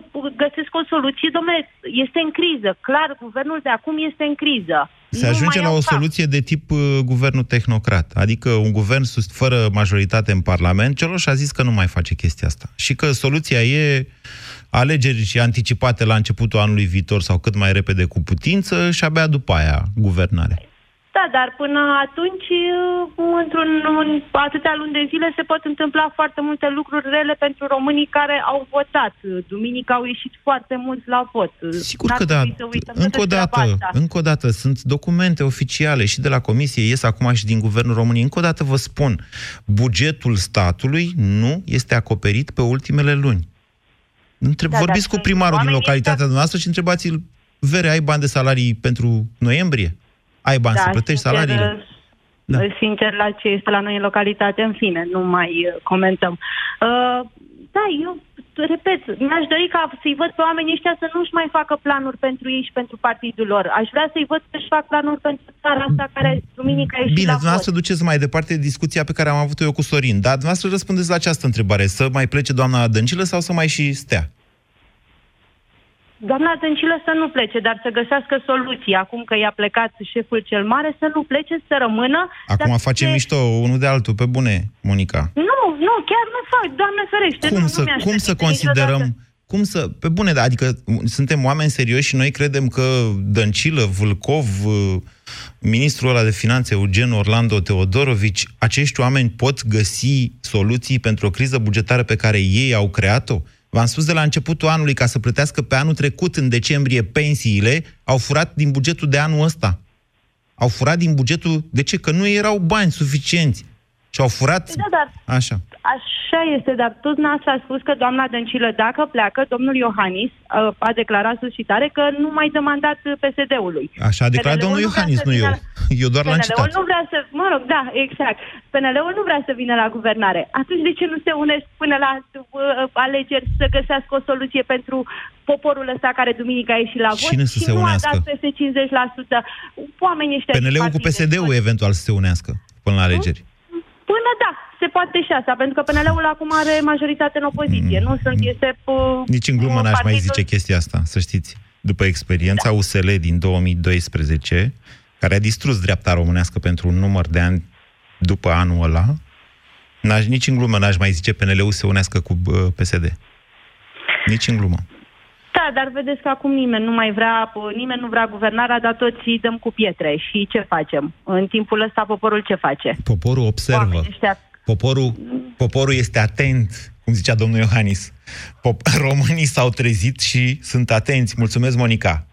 găsesc o soluție? Domnule, este în criză. Clar, guvernul de acum este în criză. Se nu ajunge la o cap. soluție de tip uh, guvernul tehnocrat, adică un guvern sus, fără majoritate în Parlament. Cioloș a zis că nu mai face chestia asta și că soluția e alegeri anticipate la începutul anului viitor sau cât mai repede cu putință și abia după aia guvernare. Da, dar până atunci, uh, într-un în atâtea luni de zile, se pot întâmpla foarte multe lucruri rele pentru românii care au votat. Duminică au ieșit foarte mulți la vot. Sigur că da. Încă o dată, încă o dată, sunt documente oficiale și de la Comisie, ies acum și din Guvernul României. Încă o dată vă spun, bugetul statului nu este acoperit pe ultimele luni. Întreb, da, vorbiți cu primarul din localitatea noastră și întrebați-l, Vere, ai bani de salarii pentru noiembrie? Ai bani da, să plătești sincer, salariile. Da. Sincer, la ce este la noi în localitate, în fine, nu mai uh, comentăm. Uh, da, eu repet, mi-aș dori ca să-i văd pe oamenii ăștia să nu-și mai facă planuri pentru ei și pentru partidul lor. Aș vrea să-i văd să-și fac planuri pentru țara asta care duminică a ieșit Bine, dumneavoastră duceți mai departe discuția pe care am avut-o eu cu Sorin, dar dumneavoastră răspundeți la această întrebare. Să mai plece doamna Dăncilă sau să mai și stea? Doamna Dăncilă să nu plece, dar să găsească soluții. Acum că i-a plecat șeful cel mare, să nu plece, să rămână. Acum face se... mișto unul de altul, pe bune, Monica. Nu, nu, chiar nu fac, doamne ferește. Cum nu, să, nu cum să considerăm... Niciodată. Cum să... Pe bune, da, adică suntem oameni serioși și noi credem că Dăncilă, Vâlcov, ministrul ăla de finanțe, Eugen Orlando Teodorovici, acești oameni pot găsi soluții pentru o criză bugetară pe care ei au creat-o? V-am spus de la începutul anului, ca să plătească pe anul trecut, în decembrie, pensiile, au furat din bugetul de anul ăsta. Au furat din bugetul... De ce? Că nu erau bani suficienți. Și au furat? Da, dar Așa. Așa este, dar tot n-ați a spus că doamna Dăncilă, dacă pleacă, domnul Iohannis a, a declarat suscitare că nu mai dă mandat PSD-ului. Așa a declarat domnul Iohannis, nu eu. Eu doar l-am citat. nu vrea să, mă rog, da, exact. PNL-ul nu vrea să vină la guvernare. Atunci de ce nu se unesc până la uh, alegeri să găsească o soluție pentru poporul ăsta care duminică a ieșit la vot Cine să și se nu unească? a dat peste 50%? Oamenii ăștia... PNL-ul cu PSD-ul eventual să se unească până la alegeri. Până da, se poate și asta, pentru că PNL-ul acum are majoritate în opoziție. Mm. Nu sunt, este... Uh, Nici în glumă n-aș mai partidul- zice chestia asta, să știți. După experiența USL din 2012, care a distrus dreapta românească pentru un număr de ani după anul ăla, n-aș, nici în glumă n-aș mai zice PNL-ul să se unească cu uh, PSD. Nici în glumă. Da, dar vedeți că acum nimeni nu mai vrea, nimeni nu vrea guvernarea, dar toți îi dăm cu pietre. Și ce facem? În timpul ăsta poporul ce face? Poporul observă. Oamenii ăștia Poporul, poporul este atent, cum zicea domnul Iohannis. Pop- *laughs* românii s-au trezit și sunt atenți. Mulțumesc, Monica.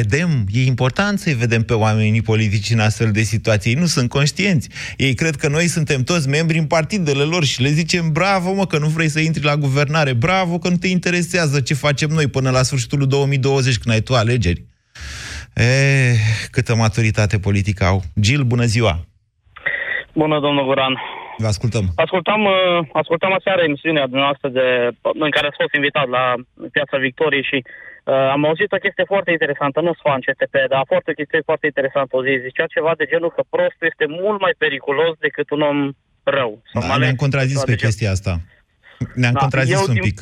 Vedem, e important să-i vedem pe oamenii politici în astfel de situații. Ei nu sunt conștienți. Ei cred că noi suntem toți membri în partidele lor și le zicem bravo, mă, că nu vrei să intri la guvernare, bravo, că nu te interesează ce facem noi până la sfârșitul lui 2020, când ai tu alegeri. E, câtă maturitate politică au. Gil, bună ziua! Bună, domnul Guran. Vă ascultăm. Ascultam, uh, ascultam aseară emisiunea dumneavoastră de, în care ați fost invitat la Piața Victoriei și uh, am auzit o chestie foarte interesantă, nu sunt fan CTP, dar a fost o chestie foarte interesantă o zi. Zicea ceva de genul că prostul este mult mai periculos decât un om rău. Sau Da, mai ales ne-am contrazis ceva pe de genul. chestia asta. Ne-am Da, contrazis eu un din- pic.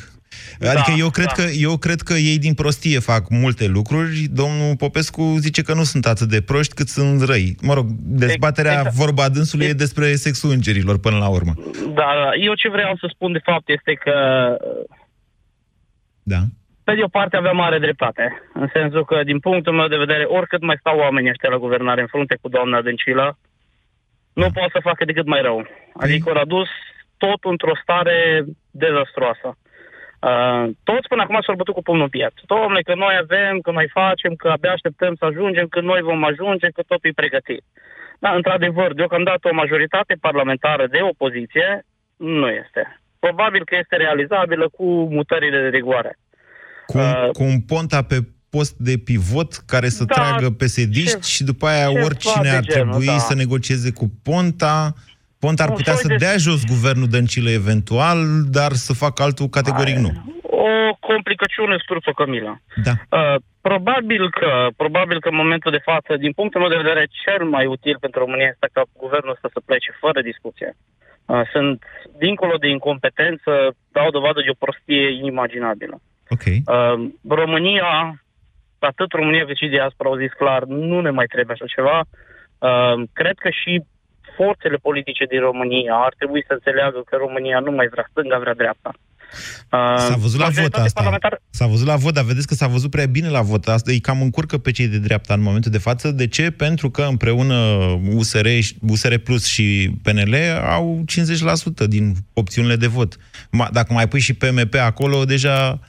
Adică Da, eu, cred da. că, eu cred că ei din prostie fac multe lucruri. Domnul Popescu zice că nu sunt atât de proști cât sunt răi. Mă rog, dezbaterea, Exact. vorba dânsului, e despre sexul îngerilor până la urmă. Da, da, eu ce vreau să spun de fapt este că Da. Pe de o parte avea mare dreptate, în sensul că, din punctul meu de vedere, oricât mai stau oamenii ăștia la guvernare în frunte cu doamna Dăncilă, nu pot să facă decât mai rău. Adică au adus tot într-o stare dezastruoasă. Uh, toți până acum s-au bătut cu pumnul în piept. Domnule, că noi avem, că noi facem, că abia așteptăm să ajungem, că noi vom ajunge, că totul e pregătit. Da, într-adevăr, deocamdată o majoritate parlamentară de opoziție nu este. Probabil că este realizabilă cu mutările de rigoare. Cu, cu un ponta pe post de pivot care să Da, tragă psd și după aia ceva oricine de ar genul, trebui da. să negocieze cu Ponta. Ponta ar Un putea soi să de- dea jos guvernul Dăncilă eventual, dar să facă altul categoric nu. O complicăciune struță Camila. Da. Uh, probabil că, probabil că în momentul de față, din punctul meu de vedere, cel mai util pentru România este ca guvernul ăsta să plece fără discuție. Uh, sunt, dincolo de incompetență, dau dovadă de o prostie inimaginabilă. Ok. Uh, România, atât România cât și diaspora au zis clar, nu ne mai trebuie așa ceva. Uh, cred că și forțele politice din România ar trebui să înțeleagă că România nu mai vrea stânga, vrea dreapta. Uh, S-a văzut la vot majoritatea asta. parlamentară- S-a văzut la vot, dar vedeți că s-a văzut prea bine la vot. Asta îi cam încurcă pe cei de dreapta în momentul de față. De ce? Pentru că împreună USR, și- USR Plus și PNL au 50% din opțiunile de vot. Ma, dacă mai pui și PMP acolo, deja...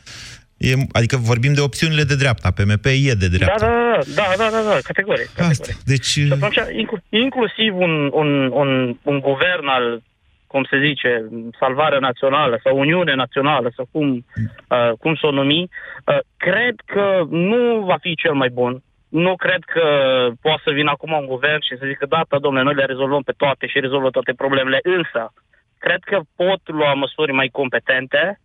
E, adică vorbim de opțiunile de dreapta. PMP e de Da, dreapta. da, da, da, da, da, da, categoric. categoric. Deci... Și atunci, inclu- inclusiv un, un, un, un guvern al, cum se zice, salvare națională sau Uniune Națională sau cum, uh, cum să o numi, uh, cred că nu va fi cel mai bun. Nu cred că poate să vină acum un guvern și să zică, data, domnule, noi le rezolvăm pe toate și rezolvă toate problemele. Însă, cred că pot lua măsuri mai competente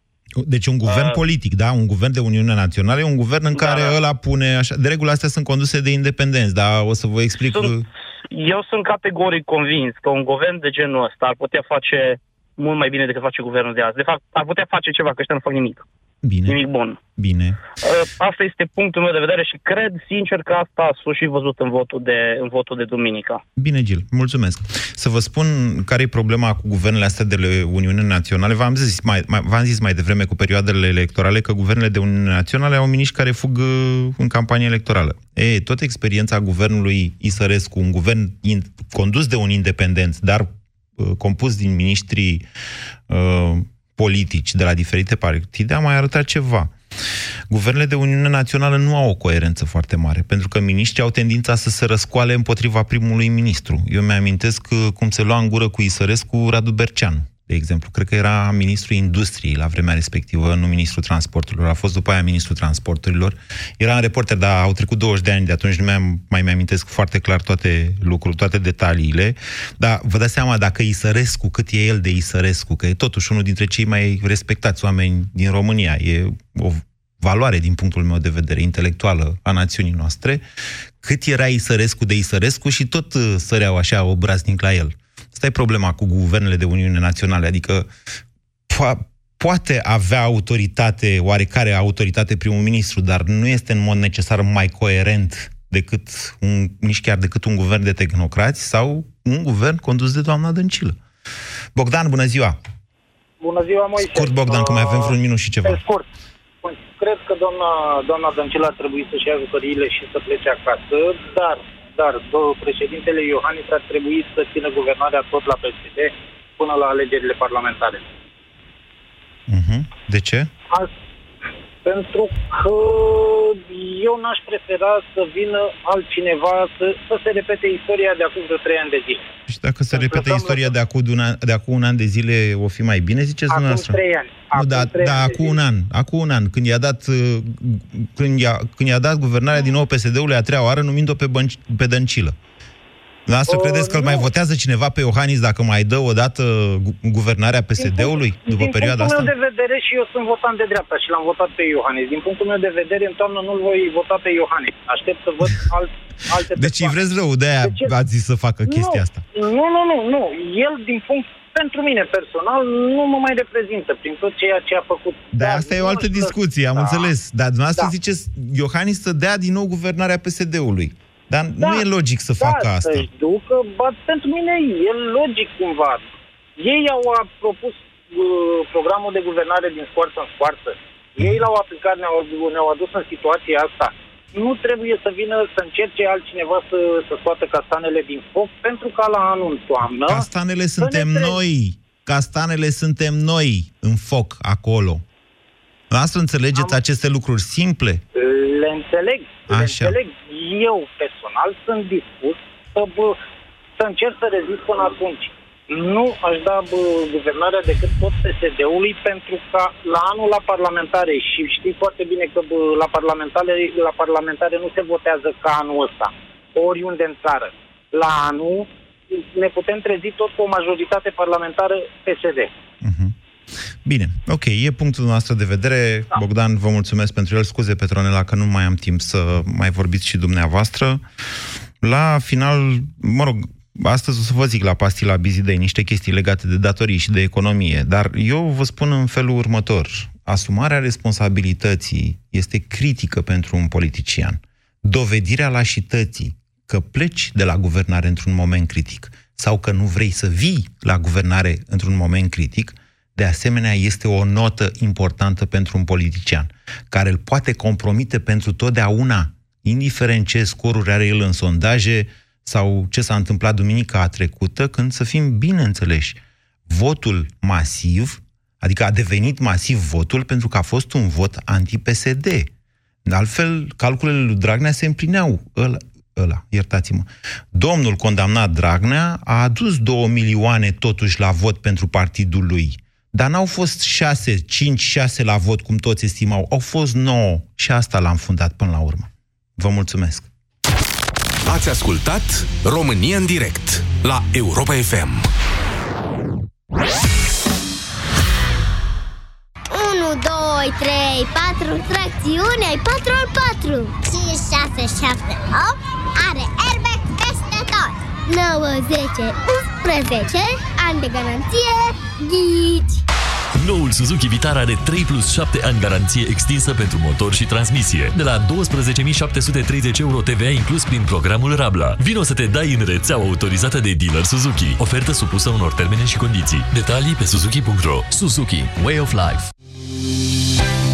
Deci un guvern Uh, politic, da? Un guvern de Uniune Națională, e un guvern în care ăla pune așa... De regulă astea sunt conduse de independenți, dar o să vă explic... Sunt, eu sunt categoric convins că un guvern de genul ăsta ar putea face mult mai bine decât face guvernul de azi. De fapt, ar putea face ceva, că ăștia nu fac nimic. Bine. Nimic bun. Bine. Uh, Asta este punctul meu de vedere și cred sincer că asta s-a și văzut în votul de, în votul de duminica. Bine, Gil, mulțumesc. Să vă spun care e problema cu guvernele astea de la Uniune Naționale. V-am zis mai, mai, v-am zis mai devreme cu perioadele electorale că guvernele de Uniune Naționale au miniștri care fug uh, în campanie electorală. E, tot experiența guvernului Isărescu, un guvern in, condus de un independent, dar uh, compus din miniștrii uh, politici de la diferite partide, a mai arătat ceva. Guvernele de Uniune Națională nu au o coerență foarte mare, pentru că miniștrii au tendința să se răscoale împotriva primului ministru. Eu mi-amintesc uh, cum se lua în gură cu Isărescu Radu Berceanu de exemplu. Cred că era ministrul industriei la vremea respectivă, nu ministrul transporturilor. A fost după aia ministrul transporturilor. Era în reporter, dar au trecut 20 de ani de atunci, nu mi-am, mai mi-amintesc foarte clar toate lucrurile, toate detaliile. Dar vă dați seama dacă Isărescu, cât e el de Isărescu, că e totuși unul dintre cei mai respectați oameni din România. E o valoare din punctul meu de vedere intelectuală a națiunii noastre, cât era Isărescu de Isărescu și tot uh, săreau așa obraznic la el. Asta e problema cu guvernele de Uniune Naționale, adică po- poate avea autoritate, oarecare autoritate primul ministru, dar nu este în mod necesar mai coerent decât un, nici chiar decât un guvern de tehnocrați sau un guvern condus de doamna Dăncilă. Bogdan, bună ziua! Bună ziua, Moise! Scurt, Bogdan, că mai avem vreun minut și ceva. Pe scurt. Cred că doamna, doamna Dăncilă ar trebui să-și ia jucăriile și să plece acasă, dar dar președintele Iohannis ar trebui să țină guvernarea tot la PSD până la alegerile parlamentare. Uh-huh. De ce? Alt, pentru că eu n-aș prefera să vină altcineva să, să se repete istoria de acum vreo trei ani de zile. Și dacă se repete istoria de acum, de, una, de acum un an de zile, o fi mai bine, ziceți acum dumneavoastră? trei ani. Nu, da, da acum un an, acum un an, când i-a dat, uh, când i-a, când i-a dat guvernarea din nou PSD-ului a treia oară, numind-o pe, bănci, pe Dăncilă. Dumneavoastră credeți că îl mai votează cineva pe Iohannis dacă mai dă o dată guvernarea PSD-ului după din perioada asta? Din punctul meu de vedere și eu sunt votant de dreapta și l-am votat pe Iohannis. Din punctul meu de vedere, în toamnă nu-l voi vota pe Iohannis. Aștept să văd alt, *laughs* alte Deci îi vreți rău, de-aia deci, ați zis să facă chestia nu, asta. Nu, nu, nu, nu. El, din punct pentru mine personal, nu mă mai reprezintă prin tot ceea ce a făcut. Da, Dar asta e o altă discuție, am da. înțeles. Dar dumneavoastră da. ziceți, Iohannis să dea din nou guvernarea PSD-ului. Dar da, nu e logic să da, facă asta. să-și ducă, ba, pentru mine e logic cumva. Ei au propus uh, programul de guvernare din scoarță în scoarță. Mm. Ei l-au aplicat, ne-au, ne-au adus în situația asta. Nu trebuie să vină să încerce altcineva să, să scoată castanele din foc, pentru că la anul în toamnă... Castanele suntem noi! Castanele suntem noi în foc acolo. Lasă înțelegeți Am... aceste lucruri simple? Le înțeleg, le înțeleg. Eu, personal, sunt dispus să, bă, să încerc să rezist până atunci. Nu aș da bă, guvernarea decât tot PSD-ului pentru că la anul la parlamentare și știi foarte bine că bă, la parlamentare, la parlamentare nu se votează ca anul ăsta, oriunde în țară. La anul ne putem trezi tot cu o majoritate parlamentară PSD. Uh-huh. Bine, ok, e punctul nostru de vedere. Da. Bogdan, vă mulțumesc pentru el. Scuze, Petronela, că nu mai am timp să mai vorbiți și dumneavoastră. La final, mă rog, astăzi o să vă zic la pastila Bizidei niște chestii legate de datorii și de economie, dar eu vă spun în felul următor. Asumarea responsabilității este critică pentru un politician. Dovedirea lașității că pleci de la guvernare într-un moment critic sau că nu vrei să vii la guvernare într-un moment critic – de asemenea, este o notă importantă pentru un politician, care îl poate compromite pentru totdeauna, indiferent ce scoruri are el în sondaje sau ce s-a întâmplat duminica trecută, când să fim bine înțeleși. Votul masiv, adică a devenit masiv votul pentru că a fost un vot anti-PSD. De altfel, calculele lui Dragnea se împlineau. Ăla, ăla, iertați-mă. Domnul condamnat Dragnea a adus două milioane totuși la vot pentru partidul lui. Dar n-au fost șase, cinci, șase la vot, cum toți estimau. Au fost nouă și asta l-am fundat până la urmă. Vă mulțumesc! Ați ascultat România în direct la Europa FM. 1, 2, 3, 4, tracțiune, ai 4 al 4 5, 6, 7, 8 Are airbag peste tot 9, 10, 11 Ani de garanție Ghici Noul Suzuki Vitara are 3 plus 7 ani garanție extinsă pentru motor și transmisie. De la 12.730 euro TVA inclus prin programul Rabla. Vino să te dai în rețeaua autorizată de dealer Suzuki. Ofertă supusă unor termene și condiții. Detalii pe suzuki.ro Suzuki. Way of Life.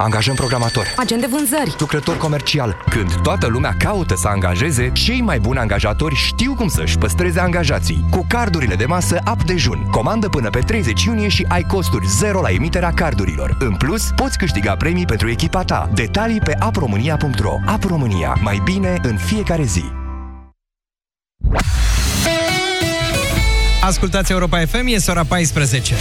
Angajăm programator. Agent de vânzări. Lucrător comercial. Când toată lumea caută să angajeze, cei mai buni angajatori știu cum să-și păstreze angajații. Cu cardurile de masă App Dejun. Comandă până pe 30 iunie și ai costuri zero la emiterea cardurilor. În plus, poți câștiga premii pentru echipa ta. Detalii pe apromânia.ro App România. Mai bine în fiecare zi. Ascultați Europa FM, e ora 14.